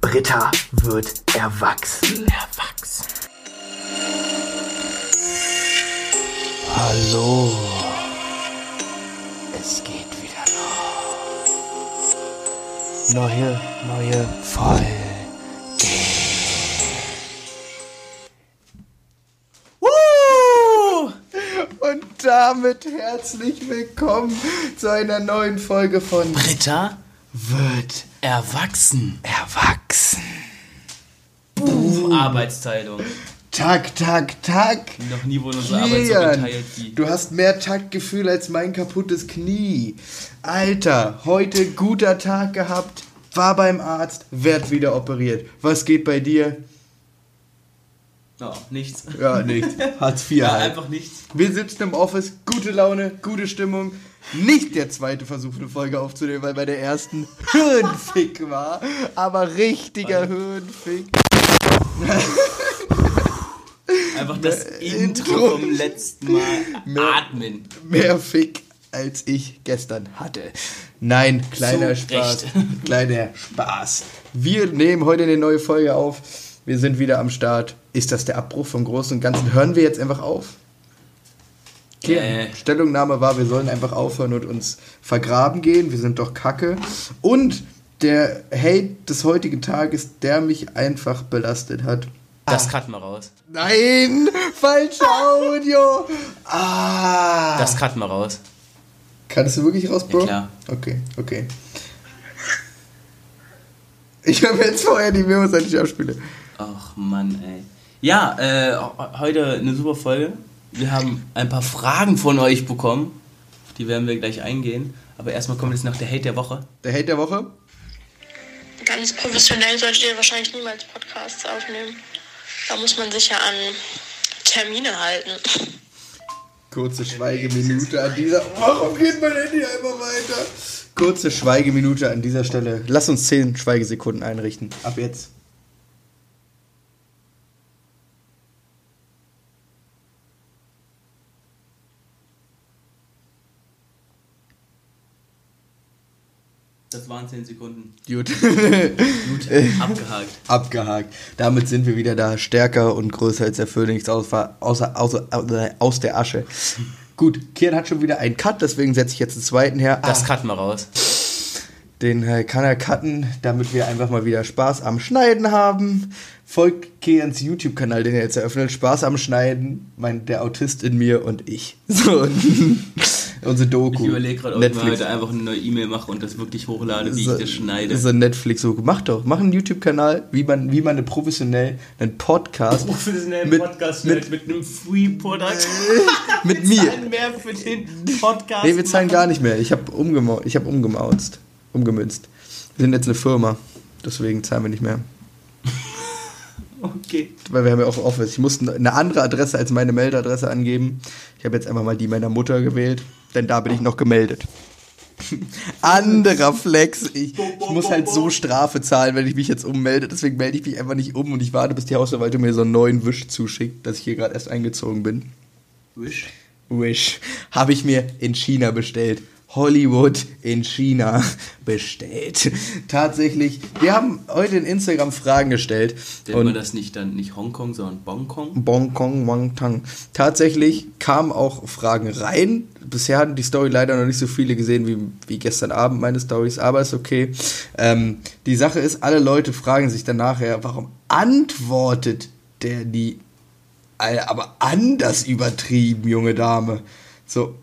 Britta wird erwachsen. Erwachsen. Hallo. Es geht wieder los. Neue, neue Folge. Woo! Und damit herzlich willkommen zu einer neuen Folge von Britta Wird erwachsen. erwachsen. Arbeitsteilung. Tak, tak, tak. Noch nie wurde unsere Arbeit so geteilt wie. du hast mehr Taktgefühl als mein kaputtes Knie. Alter, heute guter Tag gehabt, war beim Arzt, werd wieder operiert. Was geht bei dir? Oh, nichts. Ja, nichts. Hartz IV Ja, halt. einfach nichts. Wir sitzen im Office, gute Laune, gute Stimmung. Nicht der zweite Versuch, eine Folge aufzunehmen, weil bei der ersten Hirnfick war. Aber richtiger Hirnfick. Einfach das Intro. Vom letzten Mal Mehr- atmen. Mehr Fick, als ich gestern hatte. Nein, kleiner Zu Spaß. Recht. Kleiner Spaß. Wir nehmen heute eine neue Folge auf. Wir sind wieder am Start. Ist das der Abbruch vom Großen und Ganzen? Hören wir jetzt einfach auf? Okay. Äh. Stellungnahme war, wir sollen einfach aufhören und uns vergraben gehen. Wir sind doch kacke. Und der Hate des heutigen Tages, der mich einfach belastet hat. Das cutten wir raus. Nein, falsche Audio. Ah. Das cutten wir raus. Kannst du wirklich raus, Bro? Ja, klar. Okay, okay. Ich habe jetzt vorher die Memos, als ich abspiele. Ach Mann, ey. Ja, äh, heute eine super Folge. Wir haben ein paar Fragen von euch bekommen. Auf die werden wir gleich eingehen. Aber erstmal kommt jetzt noch der Hate der Woche. Der Hate der Woche? Ganz professionell solltet ihr wahrscheinlich niemals Podcasts aufnehmen. Da muss man sich ja an Termine halten. Kurze Schweigeminute an dieser. Warum geht mein Handy immer weiter? Kurze Schweigeminute an dieser Stelle. Lass uns 10 Schweigesekunden einrichten. Ab jetzt. Das waren 10 Sekunden. Gut. Gut, abgehakt. Abgehakt. Damit sind wir wieder da, stärker und größer als der Phönix aus, außer, außer, aus der Asche. Gut, Kian hat schon wieder einen Cut, deswegen setze ich jetzt einen zweiten her. Das Ah, cutten wir raus. den äh, kann er cutten, damit wir einfach mal wieder Spaß am Schneiden haben. Folgt Kians YouTube-Kanal, den er jetzt eröffnet. Spaß am Schneiden, mein, der Autist in mir und ich. So, unsere Doku. Ich überlege gerade, ob ich heute einfach eine neue E-Mail mache und das wirklich hochlade, wie so, ich das schneide. So Netflix so mach doch, mach einen YouTube-Kanal, wie man wie man eine professionell einen Podcast professionellen mit- Podcast mit- mit, mit einem Free Product. mit Wir mir. zahlen mehr für den Podcast. Nee, wir zahlen machen. gar nicht mehr. Ich habe umgemau ich habe umgemauzt, umgemünzt. Wir sind jetzt eine Firma, deswegen zahlen wir nicht mehr. Okay. Weil wir haben ja auch Office. Ich musste eine andere Adresse als meine Meldadresse angeben. Ich habe jetzt einfach mal die meiner Mutter gewählt, denn da bin ich noch gemeldet. Anderer Flex. Ich, ich muss halt so Strafe zahlen, wenn ich mich jetzt ummelde. Deswegen melde ich mich einfach nicht um und ich warte, bis die Hausverwaltung mir so einen neuen Wisch zuschickt, dass ich hier gerade erst eingezogen bin. Wish. Wish habe ich mir in China bestellt. Hollywood in China bestellt. Tatsächlich, wir haben heute in Instagram Fragen gestellt. Nennt man das nicht dann nicht Hongkong, sondern Bongkong? Bongkong, Wangtang. Tatsächlich kamen auch Fragen rein. Bisher hatten die Story leider noch nicht so viele gesehen wie, wie gestern Abend meine Stories, aber ist okay. Ähm, die Sache ist, alle Leute fragen sich dann nachher, warum antwortet der nie? Alter, aber anders übertrieben, junge Dame. So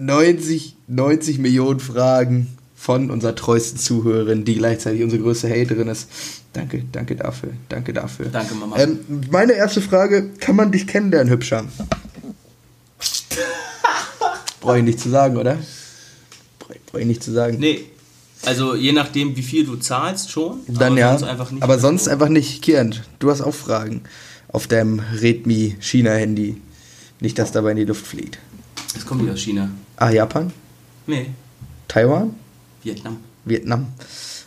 90, 90 Millionen Fragen von unserer treuesten Zuhörerin, die gleichzeitig unsere größte Haterin ist. Danke, danke dafür, danke dafür. Danke, Mama. Ähm, meine erste Frage, kann man dich kennenlernen, Hübscher? Brauche ich nicht zu sagen, oder? Brauche brauch ich nicht zu sagen. Nee. Also je nachdem, wie viel du zahlst, schon. Dann aber ja, sonst einfach nicht. aber sonst einfach nicht. Kian, du hast auch Fragen auf deinem Redmi China-Handy. Nicht, dass dabei in die Luft fliegt. Es kommt nicht aus China. Ah, Japan? Nee. Taiwan? Vietnam. Vietnam?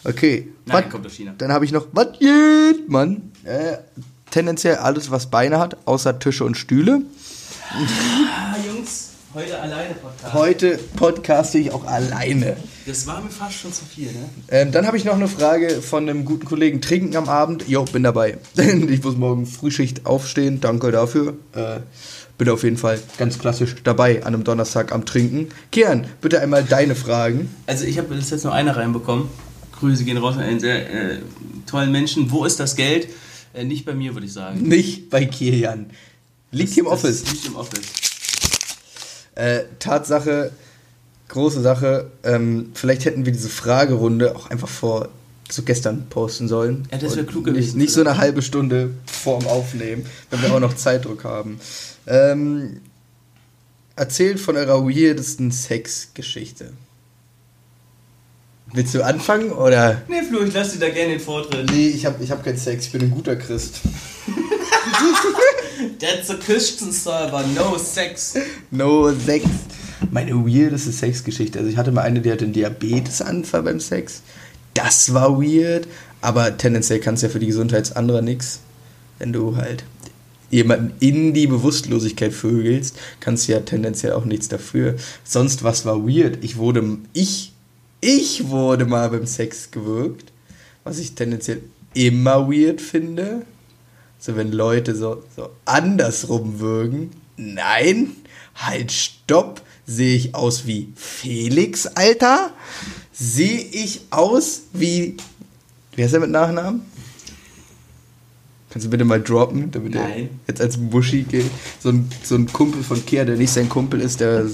Okay. Nein, Was- kommt aus China. Dann habe ich noch, was geht, Mann? Äh, tendenziell alles, was Beine hat, außer Tische und Stühle. Ah, Jungs, heute alleine Podcast. Heute podcaste ich auch alleine. Das war mir fast schon zu viel, ne? Ähm, dann habe ich noch eine Frage von einem guten Kollegen. Trinken am Abend? Jo, bin dabei. ich muss morgen Frühschicht aufstehen. Danke dafür. Äh, bin auf jeden Fall ganz klassisch dabei an einem Donnerstag am Trinken. Kian, bitte einmal deine Fragen. Also ich habe jetzt nur eine reinbekommen. Grüße gehen raus an einen sehr äh, tollen Menschen. Wo ist das Geld? Äh, nicht bei mir, würde ich sagen. Nicht bei Kilian. Liegt Das- hier im Office. Liegt im Office. Äh, Tatsache, große Sache. Ähm, vielleicht hätten wir diese Fragerunde auch einfach vor so gestern posten sollen. Ja, das wär Und klug Nicht, gewesen, nicht so eine halbe Stunde vorm Aufnehmen, wenn wir auch noch Zeitdruck haben. Ähm, erzählt von eurer weirdesten Sexgeschichte. Willst du anfangen oder? Nee, Flo, ich lasse dir da gerne den Vortritt. Nee, ich habe ich hab keinen Sex, ich bin ein guter Christ. That's a Christian server, no sex. No Sex. Meine weirdeste Sexgeschichte. Also ich hatte mal eine, die hatte einen Diabetesanfall beim Sex. Das war weird. Aber tendenziell kannst du ja für die Gesundheit anderer nix. Wenn du halt jemanden in die Bewusstlosigkeit vögelst, kannst du ja tendenziell auch nichts dafür. Sonst was war weird. Ich wurde, ich, ich wurde mal beim Sex gewürgt. Was ich tendenziell immer weird finde. So, wenn Leute so, so andersrum würgen. Nein, halt, stopp. Sehe ich aus wie Felix, Alter? Sehe ich aus wie. Wie heißt er mit Nachnamen? Kannst du bitte mal droppen, damit er Nein. jetzt als Muschi gilt? So ein, so ein Kumpel von Kehr, der nicht sein Kumpel ist, der,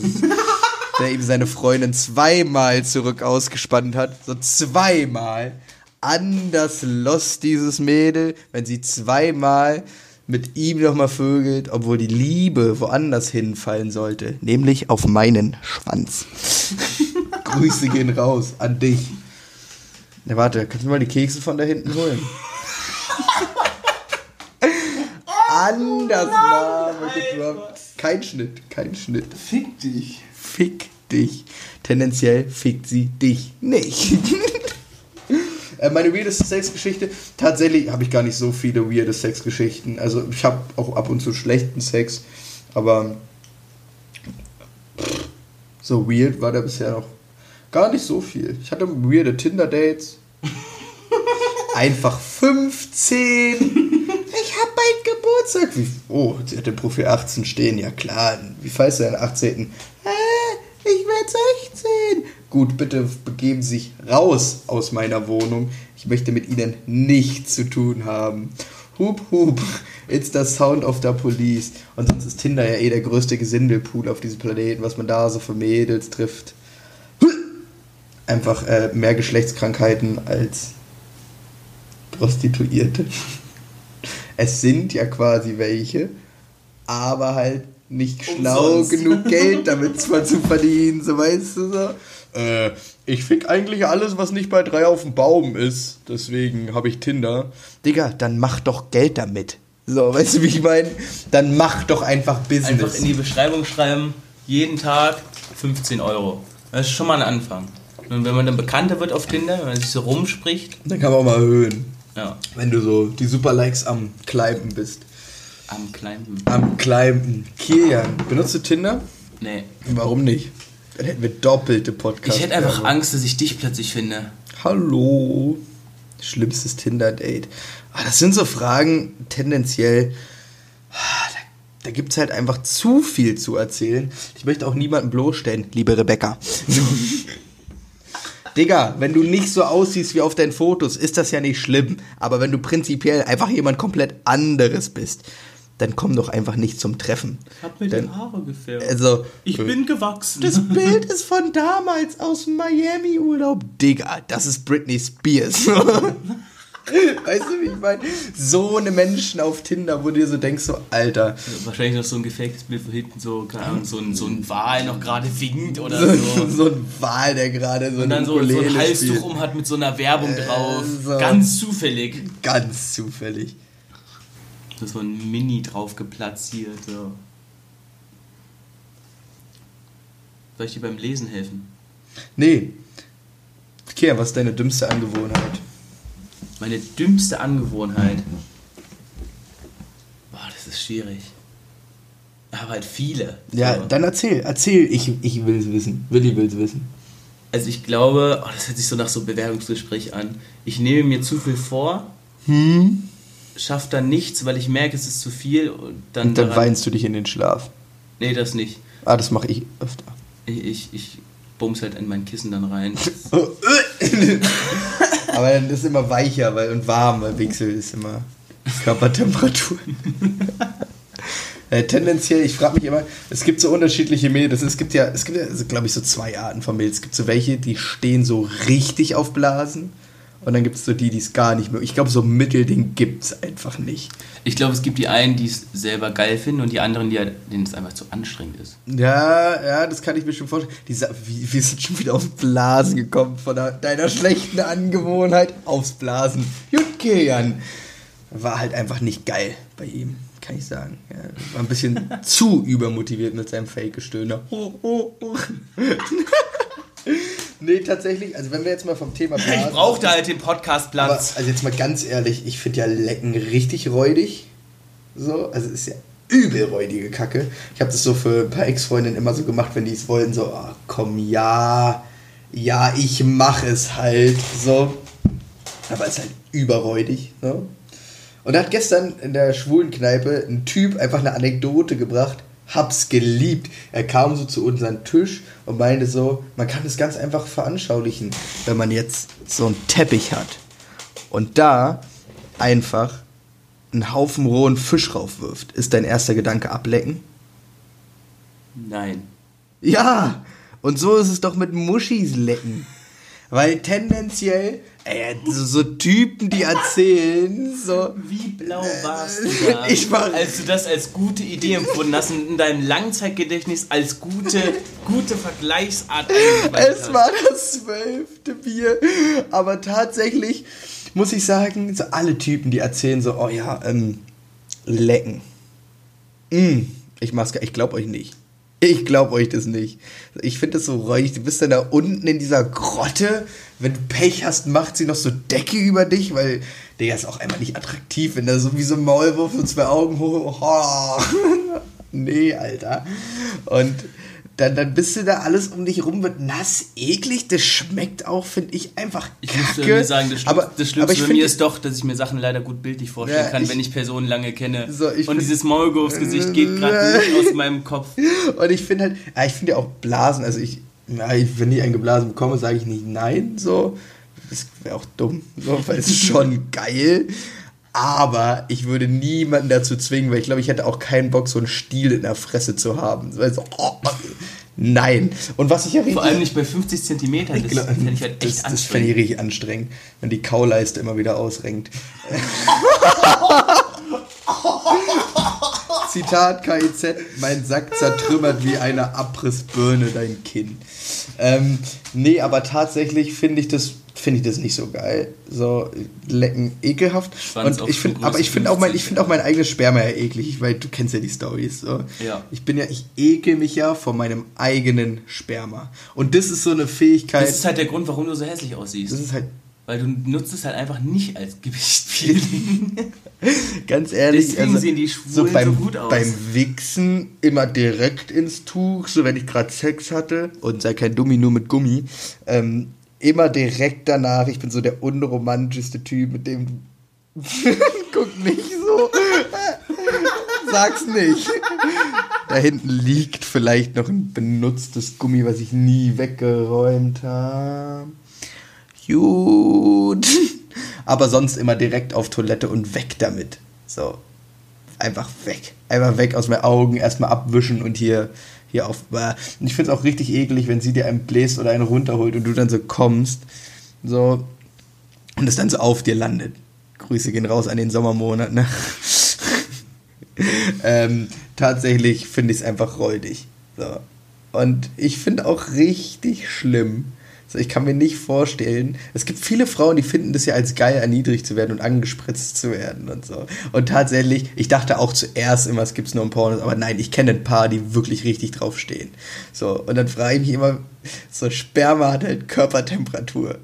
der ihm seine Freundin zweimal zurück ausgespannt hat. So zweimal. Anders lost dieses Mädel, wenn sie zweimal mit ihm nochmal vögelt, obwohl die Liebe woanders hinfallen sollte. Nämlich auf meinen Schwanz. Grüße gehen raus an dich. Na warte, kannst du mal die Kekse von da hinten holen? Anders Name gedroppt. Kein Schnitt, kein Schnitt. Fick dich. Fick dich. Tendenziell fickt sie dich nicht. Äh, Meine weirdeste Sexgeschichte, tatsächlich habe ich gar nicht so viele weirde Sexgeschichten. Also ich habe auch ab und zu schlechten Sex, aber pff, so weird war da bisher noch gar nicht so viel. Ich hatte weirde Tinder-Dates. Einfach 15. Ich habe bald Geburtstag. Wie, oh, sie hat im Profil 18 stehen. Ja klar. Wie feierst du deinen 18.? Äh, ich werde 16. Gut, bitte begeben Sie sich raus aus meiner Wohnung. Ich möchte mit Ihnen nichts zu tun haben. Hup, hup, it's the sound of the police. Und sonst ist Tinder ja eh der größte Gesindelpool auf diesem Planeten, was man da so für Mädels trifft. Einfach äh, mehr Geschlechtskrankheiten als Prostituierte. Es sind ja quasi welche, aber halt nicht schlau Umsonst. genug Geld damit zwar zu verdienen, so weißt du so. Äh, ich fick eigentlich alles, was nicht bei drei auf dem Baum ist. Deswegen habe ich Tinder. Digga, dann mach doch Geld damit. So, weißt du, wie ich meine? Dann mach doch einfach Business. Einfach in die Beschreibung schreiben, jeden Tag 15 Euro. Das ist schon mal ein Anfang. Und wenn man dann bekannter wird auf Tinder, wenn man sich so rumspricht, dann kann man auch mal erhöhen. ja, Wenn du so die Superlikes am Climben bist. am kleinen. Am Climben. Kilian, benutzt du Tinder? Nee. Warum nicht? Dann hätten wir doppelte Podcasts. Ich hätte einfach Angst, dass ich dich plötzlich finde. Hallo. Schlimmstes Tinder-Date. Ah, das sind so Fragen, tendenziell. ah, Da, da gibt es halt einfach zu viel zu erzählen. Ich möchte auch niemanden bloßstellen, liebe Rebecca. Digga, wenn du nicht so aussiehst wie auf deinen Fotos, ist das ja nicht schlimm. Aber wenn du prinzipiell einfach jemand komplett anderes bist, dann komm doch einfach nicht zum Treffen. Hab mir Dann- die Haare gefärbt. Also, ich äh, bin gewachsen. das Bild ist von damals aus dem Miami-Urlaub. Digga, das ist Britney Spears. weißt du, wie ich meine? So eine Menschen auf Tinder, wo du dir so denkst, so, Alter. Wahrscheinlich noch so ein gefaktes Bild von hinten, so, keine Ahnung, so ein, so ein Wal noch gerade winkt oder So, so. so ein Wal, der gerade so Und dann so, so ein Halstuch spielt. um hat mit so einer Werbung drauf. so. Ganz zufällig. Ganz zufällig. So so ein Mini drauf geplatziert. So. Soll ich dir beim Lesen helfen? Nee. Kia, was ist deine dümmste Angewohnheit? Meine dümmste Angewohnheit. Boah, das ist schwierig. Aber halt viele. Ja, So. dann erzähl, erzähl. Ich, ich will es wissen. Willi will es wissen. Also ich glaube, oh, das hört sich so nach so einem Bewerbungsgespräch an. Ich nehme mir zu viel vor, Hm? schaffe dann nichts, weil ich merke, es ist zu viel und dann. Und dann weinst du dich in den Schlaf. Nee, das nicht. Ah, das mache ich öfter. Ich, ich, ich bums halt in mein Kissen dann rein. Aber dann ist es immer weicher weil, und warm, weil Wichsel ist immer Körpertemperatur. äh, tendenziell, ich frage mich immer, es gibt so unterschiedliche Mehl. Das es gibt ja, es gibt ja, also, glaube ich, so zwei Arten von Mehl. Es gibt so welche, die stehen so richtig auf Blasen. Und dann gibt es so die, die es gar nicht mögen. Ich glaube, so ein Mittelding gibt es einfach nicht. Ich glaube, es gibt die einen, die es selber geil finden und die anderen, die halt, denen es einfach zu anstrengend ist. Ja, ja, das kann ich mir schon vorstellen. Dieser, wie, wir sind schon wieder auf Blasen gekommen von deiner schlechten Angewohnheit aufs Blasen. Jutke, Jan. War halt einfach nicht geil bei ihm, kann ich sagen. Ja, war ein bisschen zu übermotiviert mit seinem Fake-Gestöhner. Nee, tatsächlich, also wenn wir jetzt mal vom Thema Blasen... Ich brauchte halt den Podcastplatz. also jetzt mal ganz ehrlich, ich finde ja Lecken richtig räudig. So, also ist ja übel räudige Kacke. Ich habe das so für ein paar Ex-Freundinnen immer so gemacht, wenn die es wollten, so, ah, komm, ja, ja, ich mach es halt, so. Aber es ist halt überräudig, ne? Und da hat gestern in der schwulen Kneipe ein Typ einfach eine Anekdote gebracht, hab's geliebt. Er kam so zu unserem Tisch und meinte so, man kann es ganz einfach veranschaulichen, wenn man jetzt so einen Teppich hat und da einfach einen Haufen rohen Fisch raufwirft. Ist dein erster Gedanke ablecken? Nein. Ja, und so ist es doch mit Muschis lecken. Weil tendenziell, ey, so, so Typen, die erzählen, so, Wie blau warst du da, Ich war- als du das als gute Idee empfunden hast und in deinem Langzeitgedächtnis als gute, gute Vergleichsart Es hast? war das zwölfte Bier. Aber tatsächlich muss ich sagen, so alle Typen, die erzählen so, oh ja, ähm, lecken. Mm, ich ich glaub euch nicht. Ich glaub euch das nicht. Ich finde das so räudig. Du bist dann da unten in dieser Grotte. Wenn du Pech hast, macht sie noch so Decke über dich, weil der ist auch einfach nicht attraktiv, wenn da so wie so ein Maulwurf so zwei Augen hoch. Oh. nee, Alter. Und dann, dann bist du da alles um dich rum, wird nass, eklig. Das schmeckt auch, finde ich, einfach Ich kacke. muss irgendwie sagen, das, Schlimm, aber, das aber Schlimmste ich bei mir ist doch, dass ich mir Sachen leider gut bildlich vorstellen Ja, kann, ich- wenn ich Personen lange kenne. So, ich und dieses Maulwurfsgesicht geht gerade nicht aus meinem Kopf. Und ich finde halt, ja, ich finde ja auch Blasen, also ich, ich- wenn ich ein Geblasen bekomme, sage ich nicht nein, so. Das wäre auch dumm, so, weil es ist schon geil. Aber ich würde niemanden dazu zwingen, weil ich glaube, ich hätte auch keinen Bock, so einen Stiel in der Fresse zu haben. Weil so, oh, nein. Und was ich ja Vor allem nicht bei 50 Zentimetern. Das fände ich halt echt das, das fände ich anstrengend. richtig anstrengend, wenn die Kauleiste immer wieder ausrenkt. Zitat KIZ, mein Sack zertrümmert wie eine Abrissbirne dein Kinn. Ähm, nee, aber tatsächlich finde ich das finde ich das nicht so geil. So lecken ekelhaft. Schwanz Und ich finde, aber ich finde auch mein, 50. ich finde auch mein eigenes Sperma ja eklig, weil du kennst ja die Stories. So. Ja. Ich bin ja, ich ekel mich ja vor meinem eigenen Sperma. Und das ist so eine Fähigkeit. Das ist halt der Grund, warum du so hässlich aussiehst. das ist halt Weil du nutzt es halt einfach nicht als Gewichtfeeling. Ganz ehrlich, also Deswegen sehen die Schwulen beim, so gut aus. beim Wichsen immer direkt ins Tuch, so wenn ich gerade Sex hatte und sei kein Dummi, nur mit Gummi, ähm, immer direkt danach. Ich bin so der unromantischste Typ, mit dem guck nicht so, sag's nicht. Da hinten liegt vielleicht noch ein benutztes Gummi, was ich nie weggeräumt habe. Gut. Aber sonst immer direkt auf Toilette und weg damit. So. Einfach weg. Einfach weg aus meinen Augen, erstmal abwischen und hier, hier auf. Und ich finde es auch richtig eklig, wenn sie dir einen bläst oder einen runterholt und du dann so kommst. So. Und es dann so auf dir landet. Grüße gehen raus an den Sommermonat, ne? ähm, tatsächlich finde ich es einfach räudig. So. Und ich finde auch richtig schlimm. So, ich kann mir nicht vorstellen, es gibt viele Frauen, die finden das ja als geil, erniedrigt zu werden und angespritzt zu werden und so. Und tatsächlich, ich dachte auch zuerst immer, es gibt es nur im Pornos, aber nein, ich kenne ein paar, die wirklich richtig drauf stehen. So, und dann frage ich mich immer, so Sperma hat halt Körpertemperatur.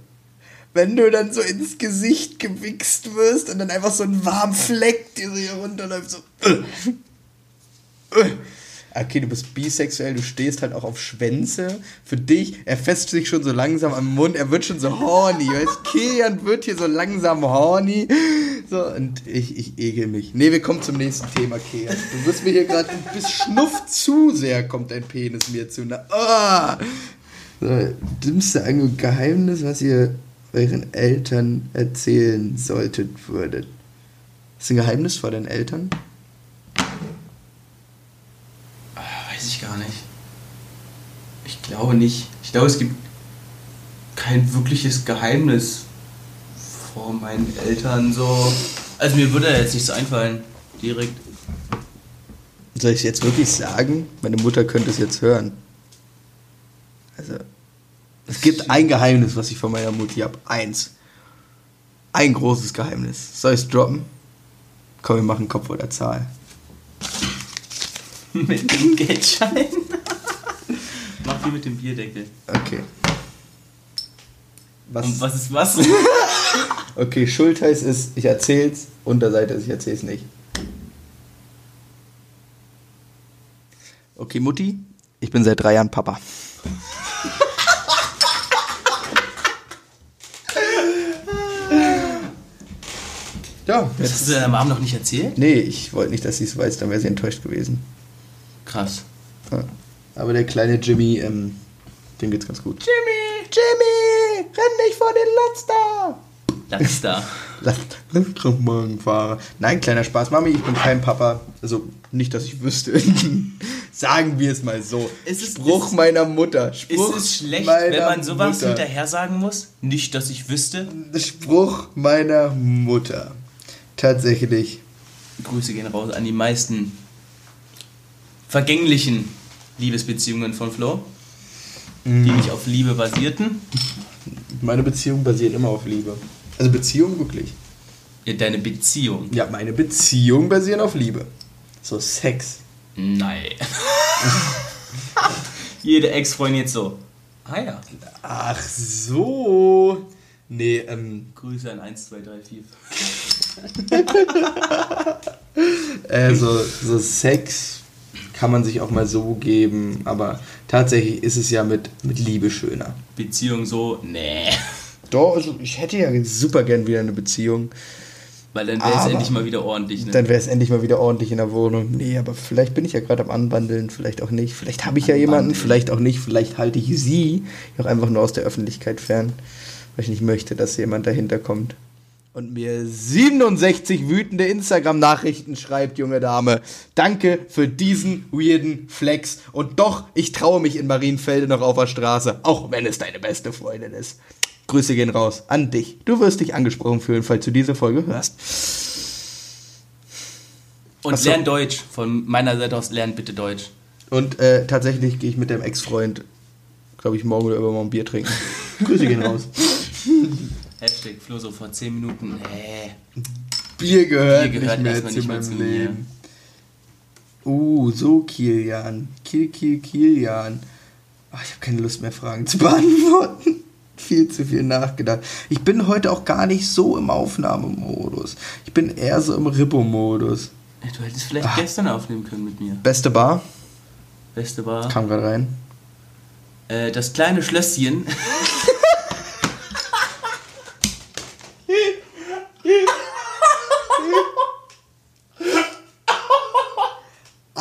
Wenn du dann so ins Gesicht gewichst wirst und dann einfach so ein warmer Fleck dir so hier runterläuft, so. Okay, du bist bisexuell, du stehst halt auch auf Schwänze. Für dich, er fässt sich schon so langsam am Mund, er wird schon so horny. Weißt, Kilian wird hier so langsam horny. So, und ich, ich egel mich. Nee, wir kommen zum nächsten Thema, Kilian. Du wirst mir hier gerade, du bist schnuff zu sehr, kommt dein Penis mir zu. Na, oh. so, dümmste Geheimnis, was ihr euren Eltern erzählen solltet, würdet. Ist ein Geheimnis vor deinen Eltern? Weiß ich gar nicht. Ich glaube nicht. Ich glaube, es gibt kein wirkliches Geheimnis vor meinen Eltern so. Also mir würde jetzt nichts einfallen, direkt. Soll ich es jetzt wirklich sagen? Meine Mutter könnte es jetzt hören. Also, es gibt ein Geheimnis, was ich von meiner Mutti habe. Eins. Ein großes Geheimnis. Soll ich es droppen? Komm, wir machen Kopf oder Zahl. mit dem Geldschein. Mach wie mit dem Bierdeckel. Okay. Was? Und was ist was? okay, Schultheiß ist, ich erzähl's, Unterseite ist, ich erzähl's nicht. Okay, Mutti, ich bin seit drei Jahren Papa. Ja. Das hast du deiner Mom noch nicht erzählt? Nee, ich wollte nicht, dass sie es weiß, dann wäre sie enttäuscht gewesen. Krass. Ja. Aber der kleine Jimmy, ähm, dem geht's ganz gut. Jimmy! Jimmy! Renn nicht vor den Laster! Laster. Nein, kleiner Spaß. Mami, ich bin kein Papa. Also nicht, dass ich wüsste. sagen wir es mal so. Ist es, Spruch ist, meiner Mutter. Spruch ist es schlecht, wenn man sowas Mutter. hinterher sagen muss? Nicht, dass ich wüsste. Spruch meiner Mutter. Tatsächlich. Grüße gehen raus an die meisten vergänglichen Liebesbeziehungen von Flo, mhm. die nicht auf Liebe basierten. Meine Beziehung basiert immer auf Liebe. Also Beziehung wirklich. Ja, deine Beziehung. Ja, meine Beziehung basieren auf Liebe. So Sex. Nein. Jede Ex-Freundin jetzt so. Ah ja. Ach so. Nee, ähm. Grüße an 1, 2, 3, 4. äh, so, so Sex kann man sich auch mal so geben, aber tatsächlich ist es ja mit, mit Liebe schöner. Beziehung so, nee. Doch, also ich hätte ja super gern wieder eine Beziehung. Weil dann wäre es endlich mal wieder ordentlich. Ne? Dann wäre es endlich mal wieder ordentlich in der Wohnung. Nee, aber vielleicht bin ich ja gerade am Anbandeln, vielleicht auch nicht. Vielleicht habe ich ja jemanden, vielleicht auch nicht. Vielleicht halte ich sie auch einfach nur aus der Öffentlichkeit fern, weil ich nicht möchte, dass jemand dahinter kommt und mir 67 wütende Instagram-Nachrichten schreibt, junge Dame. Danke für diesen weirden Flex. Und doch, ich traue mich in Marienfelde noch auf der Straße, auch wenn es deine beste Freundin ist. Grüße gehen raus an dich. Du wirst dich angesprochen fühlen, falls du diese Folge hörst. Und Achso. lern Deutsch. Von meiner Seite aus lern bitte Deutsch. Und äh, tatsächlich gehe ich mit dem Ex-Freund, glaube ich, morgen oder übermorgen Bier trinken. Grüße gehen raus. Hashtag Flo so vor 10 Minuten. Hä? Bier gehört, Bier gehört nicht mehr zu meinem zu Leben. Uh, so Kilian. Kiel, Kiel, Kilian. Ach, ich habe keine Lust mehr, Fragen zu beantworten. viel zu viel nachgedacht. Ich bin heute auch gar nicht so im Aufnahmemodus. Ich bin eher so im Rippo-Modus. Du hättest vielleicht Ach. gestern aufnehmen können mit mir. Beste Bar? Beste Bar. Kam gerade rein. Äh, das kleine Schlösschen.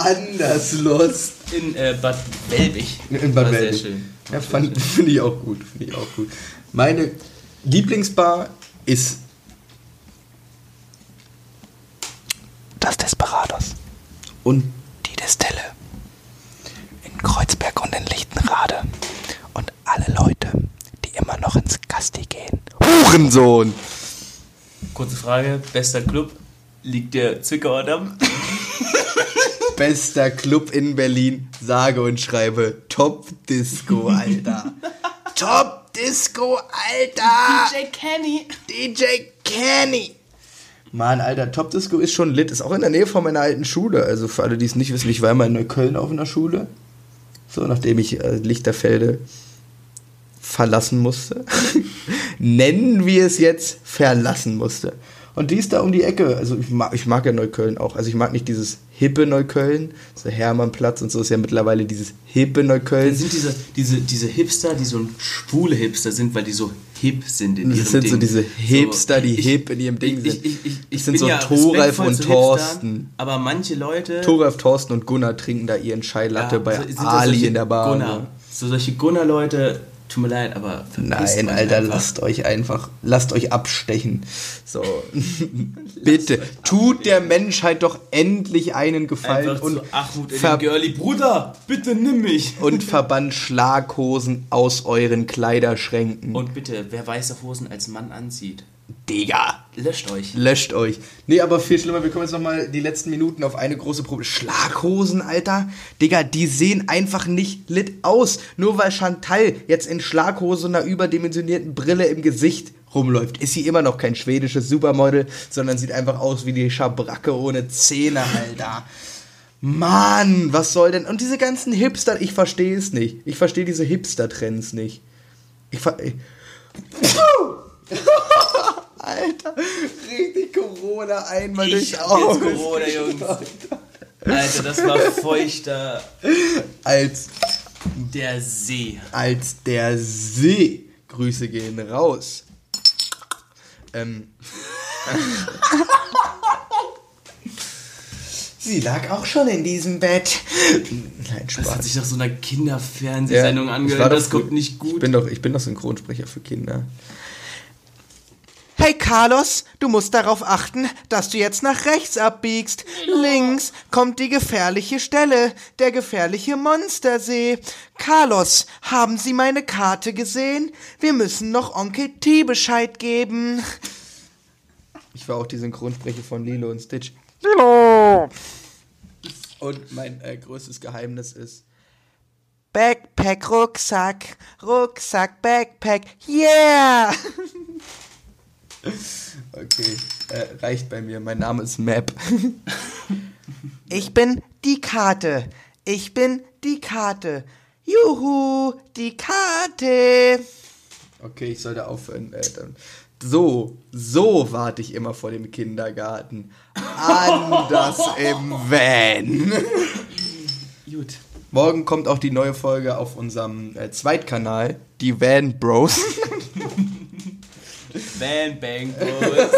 Anders lost. In äh, Bad Welbig. In Bad Welbig. Sehr schön. Ja, finde ich auch gut. Finde ich auch gut. Meine Lieblingsbar ist das Desperados. Und die Destelle. In Kreuzberg und in Lichtenrade. Und alle Leute, die immer noch ins Gasti gehen. Hurensohn! Kurze Frage, bester Club? Liegt der Zwickauer Damm? Bester Club in Berlin, sage und schreibe Top Disco, Alter. Top Disco, Alter! DJ Kenny! DJ Kenny! Mann, Alter, Top Disco ist schon lit. Ist auch in der Nähe von meiner alten Schule. Also für alle, die es nicht wissen, ich war immer in Neukölln auf einer Schule. So, nachdem ich äh, Lichterfelde verlassen musste. Nennen wir es jetzt verlassen musste. Und die ist da um die Ecke. Also ich mag, ich mag ja Neukölln auch. Also ich mag nicht dieses hippe Neukölln. So Hermannplatz und so ist ja mittlerweile dieses hippe Neukölln. Das sind diese, diese, diese Hipster, die so ein schwule Hipster sind, weil die so hip sind in Das ihrem sind Ding. so diese Hipster, die ich- hip in ihrem Ding ich, sind. Ich, ich, ich, Das sind bin so ja Thoralf und Thorsten. Hipstern, aber manche Leute... Thoralf, Thorsten und Gunnar trinken da ihren Chai Latte ja, bei sind das Ali in der Bar. Gunnar. So solche Gunnar-Leute, tut mir leid, aber Nein, Alter, einfach. lasst euch einfach, lasst euch abstechen. So, bitte, tut der Menschheit doch endlich einen Gefallen Einfach und, zu Achmut in den Girlie. Bruder, bitte nimm mich. und verbannt Schlaghosen aus euren Kleiderschränken. Und bitte, wer weiße Hosen als Mann anzieht, Digga, löscht euch. löscht euch. Nee, aber viel schlimmer, wir kommen jetzt nochmal die letzten Minuten auf eine große Probe. Schlaghosen, Alter? Digga, die sehen einfach nicht lit aus. Nur weil Chantal jetzt in Schlaghose und einer überdimensionierten Brille im Gesicht rumläuft, ist sie immer noch kein schwedisches Supermodel, sondern sieht einfach aus wie die Schabracke ohne Zähne, Alter. Mann, was soll denn? Und diese ganzen Hipster, ich verstehe es nicht. Ich verstehe diese Hipster-Trends nicht. Ich ver... Ich Alter, richtig Corona einmal Ich durch jetzt Augen. Corona, Jungs. Alter, das war feuchter Als, der See. als der See. Grüße gehen raus. Ähm. Sie lag auch schon in diesem Bett. Nein, Das hat Spaß. sich nach so einer Kinderfernsehsendung ich angehört. Das kommt nicht gut. Ich bin doch, ich bin doch Synchronsprecher für Kinder. Hey Carlos, du musst darauf achten, dass du jetzt nach rechts abbiegst. Links kommt die gefährliche Stelle, der gefährliche Monstersee. Carlos, haben Sie meine Karte gesehen? Wir müssen noch Onkel T Bescheid geben. Ich war auch die Synchronsprecher von Lilo und Stitch. Lilo! Und mein äh, größtes Geheimnis ist Backpack, Rucksack, Rucksack, Backpack, yeah! Okay, äh, reicht bei mir. Mein Name ist Map. ich bin die Karte. Ich bin die Karte. Juhu, die Karte. Okay, ich sollte aufhören. Äh. So, so warte ich immer vor dem Kindergarten. Anders im Van. Gut. Morgen kommt auch die neue Folge auf unserem äh, Zweitkanal, die Van Bros. Van Bang Bros.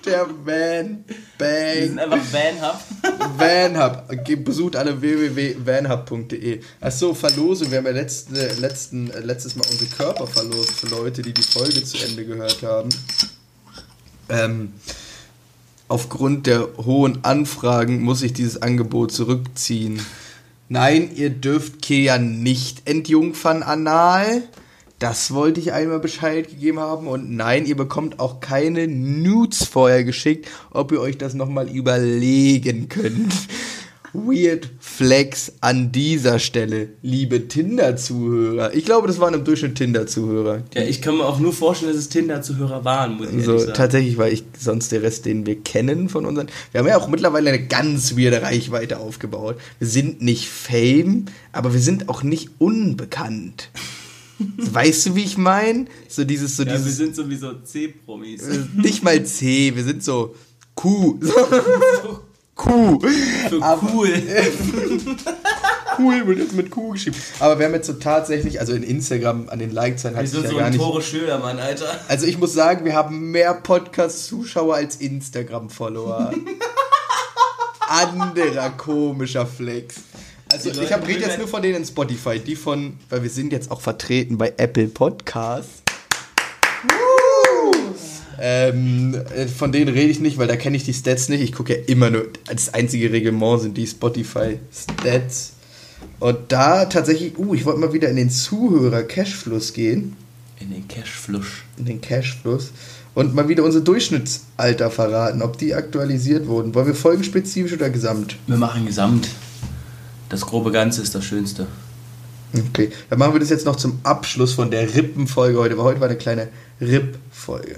Der Van Wir sind Bang. einfach Van Hub. Vanhub. Ge- Besucht alle www.vanhub.de. Achso, Verlosung. Wir haben ja letzten, äh, letzten, äh, letztes Mal unsere Körper verlost für Leute, die die Folge zu Ende gehört haben. Ähm, aufgrund der hohen Anfragen muss ich dieses Angebot zurückziehen. Nein, ihr dürft Kea nicht entjungfern anal. Das wollte ich einmal Bescheid gegeben haben. Und nein, ihr bekommt auch keine Nudes vorher geschickt, ob ihr euch das nochmal überlegen könnt. Weird Flex an dieser Stelle, liebe Tinder-Zuhörer. Ich glaube, das waren im Durchschnitt Tinder-Zuhörer. Ja, ich kann mir auch nur vorstellen, dass es Tinder-Zuhörer waren, muss ich So, sagen. tatsächlich, weil ich sonst der Rest, den wir kennen von unseren. Wir haben ja auch mittlerweile eine ganz weirde Reichweite aufgebaut. Wir sind nicht Fame, aber wir sind auch nicht unbekannt. weißt du, wie ich meine? So dieses, so Ja, wir dieses. sind sowieso C-Promis. äh, nicht mal C, wir sind so Q. Q. Für Aber- cool. Cool wird jetzt mit Q geschrieben. Aber wir haben jetzt so tatsächlich, also in Instagram an den Like-Zahlen Wir hat sich sind ja so gar ein nicht. Tore Schölermann, Alter. Also ich muss sagen, wir haben mehr Podcast-Zuschauer als Instagram-Follower. Anderer komischer Flex. Also ich hab- rede jetzt nur von denen in Spotify, die von, weil wir sind jetzt auch vertreten bei Apple Podcasts. Ähm, äh, von denen rede ich nicht, weil da kenne ich die Stats nicht. Ich gucke ja immer nur, das einzige Reglement sind die Spotify-Stats. Und da tatsächlich, uh, ich wollte mal wieder in den Zuhörer-Cashfluss gehen In den Cashflush. in den Cashfluss und mal wieder unser Durchschnittsalter verraten, ob die aktualisiert wurden. Wollen wir folgenspezifisch oder gesamt? Wir machen Gesamt. Das grobe Ganze ist das Schönste. Okay, dann machen wir das jetzt noch zum Abschluss von der Rippenfolge heute, weil heute war eine kleine Ripp-Folge.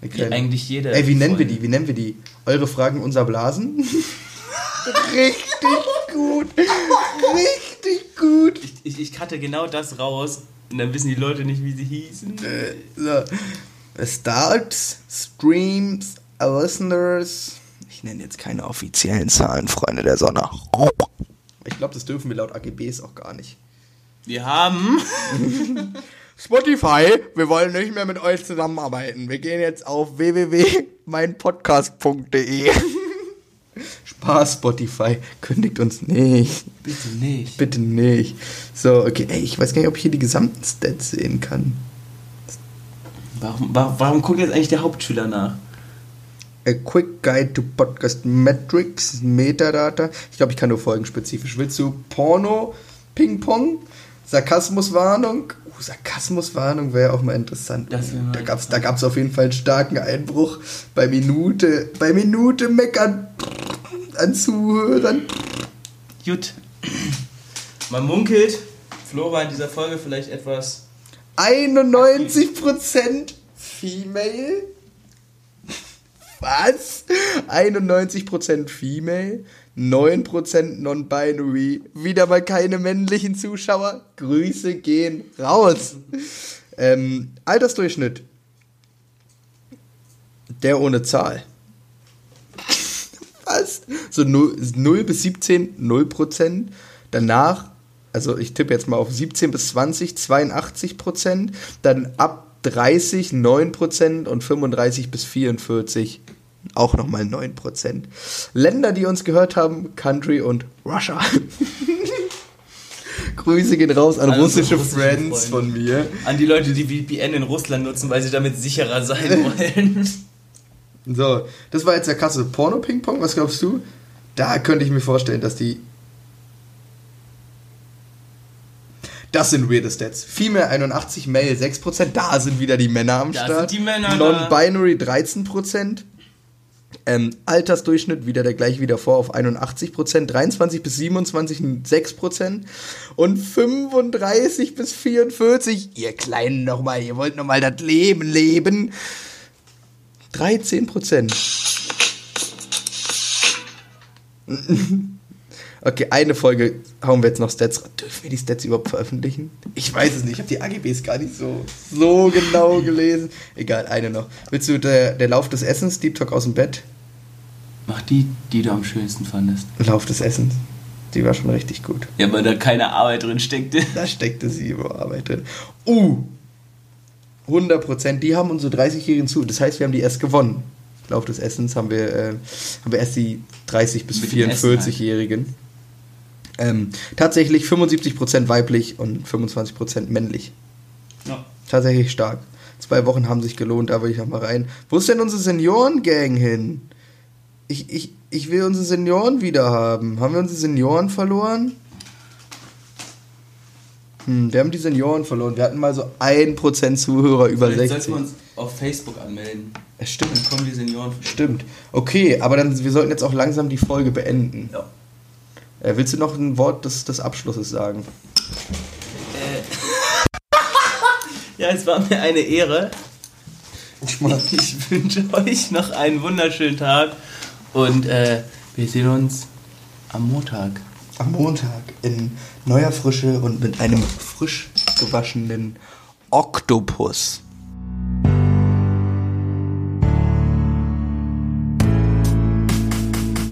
Wie kleine- eigentlich jede. Ey, wie nennen wir Folge. die? Wie nennen wir die? Eure Fragen, unser Blasen? Richtig gut. Richtig gut. Ich, ich, ich cutte genau das raus und dann wissen die Leute nicht, wie sie hießen. Äh, so. Starts, Streams, Listeners. Ich nenne jetzt keine offiziellen Zahlen, Freunde der Sonne. Ich glaube, das dürfen wir laut AGBs auch gar nicht. Wir haben. Spotify, wir wollen nicht mehr mit euch zusammenarbeiten. Wir gehen jetzt auf www.meinpodcast.de. Spaß, Spotify. Kündigt uns nicht. Bitte nicht. Bitte nicht. So, okay. Ey, ich weiß gar nicht, ob ich hier die gesamten Stats sehen kann. Warum, warum, warum guckt jetzt eigentlich der Hauptschüler nach? A Quick Guide to Podcast Metrics, Metadata. Ich glaube, ich kann nur folgenspezifisch. Willst du Porno, Ping-Pong, Sarkasmuswarnung? Uh, Sarkasmuswarnung wäre auch mal interessant. Da gab es da gab's auf jeden Fall einen starken Einbruch bei Minute, bei Minute meckern an Zuhörern. Gut. Man munkelt, Flo war in dieser Folge vielleicht etwas. 91% Female? Was? 91% Female, 9% Non-Binary, wieder mal keine männlichen Zuschauer. Grüße gehen raus. Ähm, Altersdurchschnitt. Der ohne Zahl. Was? So 0, 0 bis 17, 0%. Danach, also ich tippe jetzt mal auf 17 bis 20, 82%. Dann ab 30, 9% und 35 bis 44 auch nochmal 9%. Länder, die uns gehört haben, Country und Russia. Grüße gehen raus an unsere russische russischen Friends Freunde. von mir. An die Leute, die VPN in Russland nutzen, weil sie damit sicherer sein wollen. So, das war jetzt der Kasse Porno-Ping-Pong. Was glaubst du? Da könnte ich mir vorstellen, dass die. Das sind weirde Stats. Female 81, Male 6%. Da sind wieder die Männer am Da Start. sind die Männer. Non-Binary 13%. Ähm, Altersdurchschnitt wieder der gleich wie davor auf 81%. 23 bis 27 6%. Und 35 bis 44. Ihr Kleinen nochmal, ihr wollt nochmal das Leben leben. 13 Prozent. Okay, eine Folge hauen wir jetzt noch Stats. Dürfen wir die Stats überhaupt veröffentlichen? Ich weiß es nicht. Ich habe die AGBs gar nicht so, so genau gelesen. Egal, eine noch. Willst du der, der Lauf des Essens, Deep Talk aus dem Bett? Mach die, die du am schönsten fandest. Lauf des Essens. Die war schon richtig gut. Ja, weil da keine Arbeit drin steckte. Da steckte sie über Arbeit drin. Uh! 100 Prozent. Die haben unsere 30-Jährigen zu. Das heißt, wir haben die erst gewonnen. Lauf des Essens haben wir, äh, haben wir erst die 30- bis Mit dem Essen halt. 44-Jährigen. Ähm, tatsächlich 75 Prozent weiblich und 25 Prozent männlich. Ja. Tatsächlich stark. Zwei Wochen haben sich gelohnt, da will ich noch mal rein. Wo ist denn unsere Seniorengang hin? Ich, ich, ich will unsere Senioren wieder haben. Haben wir unsere Senioren verloren? Hm, wir haben die Senioren verloren. Wir hatten mal so 1% Zuhörer über Vielleicht 60. sollten wir uns auf Facebook anmelden. Es stimmt. Dann kommen die Senioren. Stimmt. Okay, aber dann wir sollten jetzt auch langsam die Folge beenden. Ja. Äh, willst du noch ein Wort des, des Abschlusses sagen? Ja, es war mir eine Ehre. Ich wünsche euch noch einen wunderschönen Tag und äh, wir sehen uns am Montag. Am Montag in neuer Frische und mit einem frisch gewaschenen Oktopus.